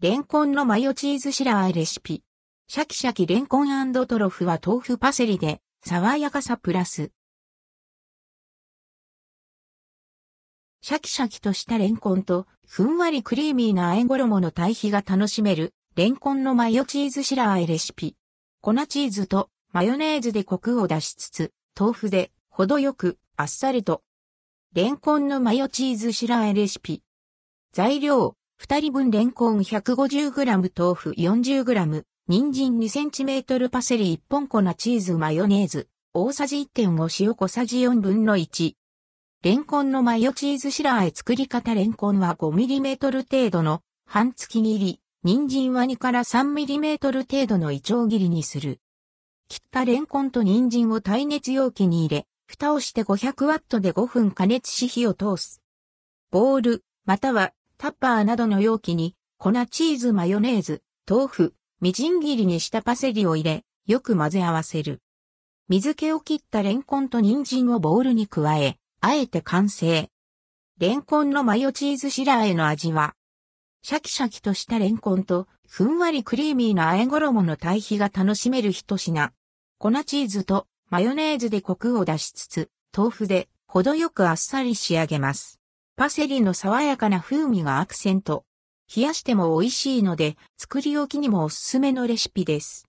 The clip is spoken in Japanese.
レンコンのマヨチーズシラーレシピ。シャキシャキレンコントロフは豆腐パセリで爽やかさプラス。シャキシャキとしたレンコンとふんわりクリーミーな和え衣の対比が楽しめるレンコンのマヨチーズシラーレシピ。粉チーズとマヨネーズでコクを出しつつ、豆腐で程よくあっさりと。レンコンのマヨチーズシラーレシピ。材料、二人分レンコン 150g 豆腐 40g、人参 2cm パセリ1本粉チーズマヨネーズ、大さじ1.5塩小さじ4分の1。レンコンのマヨチーズシラーへ作り方レンコンは 5mm 程度の半月切り、人参は2から 3mm 程度のイチョウ切りにする。切ったレンコンと人参を耐熱容器に入れ、蓋をして 500W で5分加熱し火を通す。ボウル、またはタッパーなどの容器に粉チーズマヨネーズ、豆腐、みじん切りにしたパセリを入れ、よく混ぜ合わせる。水気を切ったレンコンと人参をボウルに加え、あえて完成。レンコンのマヨチーズシラーへの味は、シャキシャキとしたレンコンと、ふんわりクリーミーな和え衣の対比が楽しめる一品。粉チーズとマヨネーズでコクを出しつつ、豆腐で程よくあっさり仕上げます。パセリの爽やかな風味がアクセント。冷やしても美味しいので、作り置きにもおすすめのレシピです。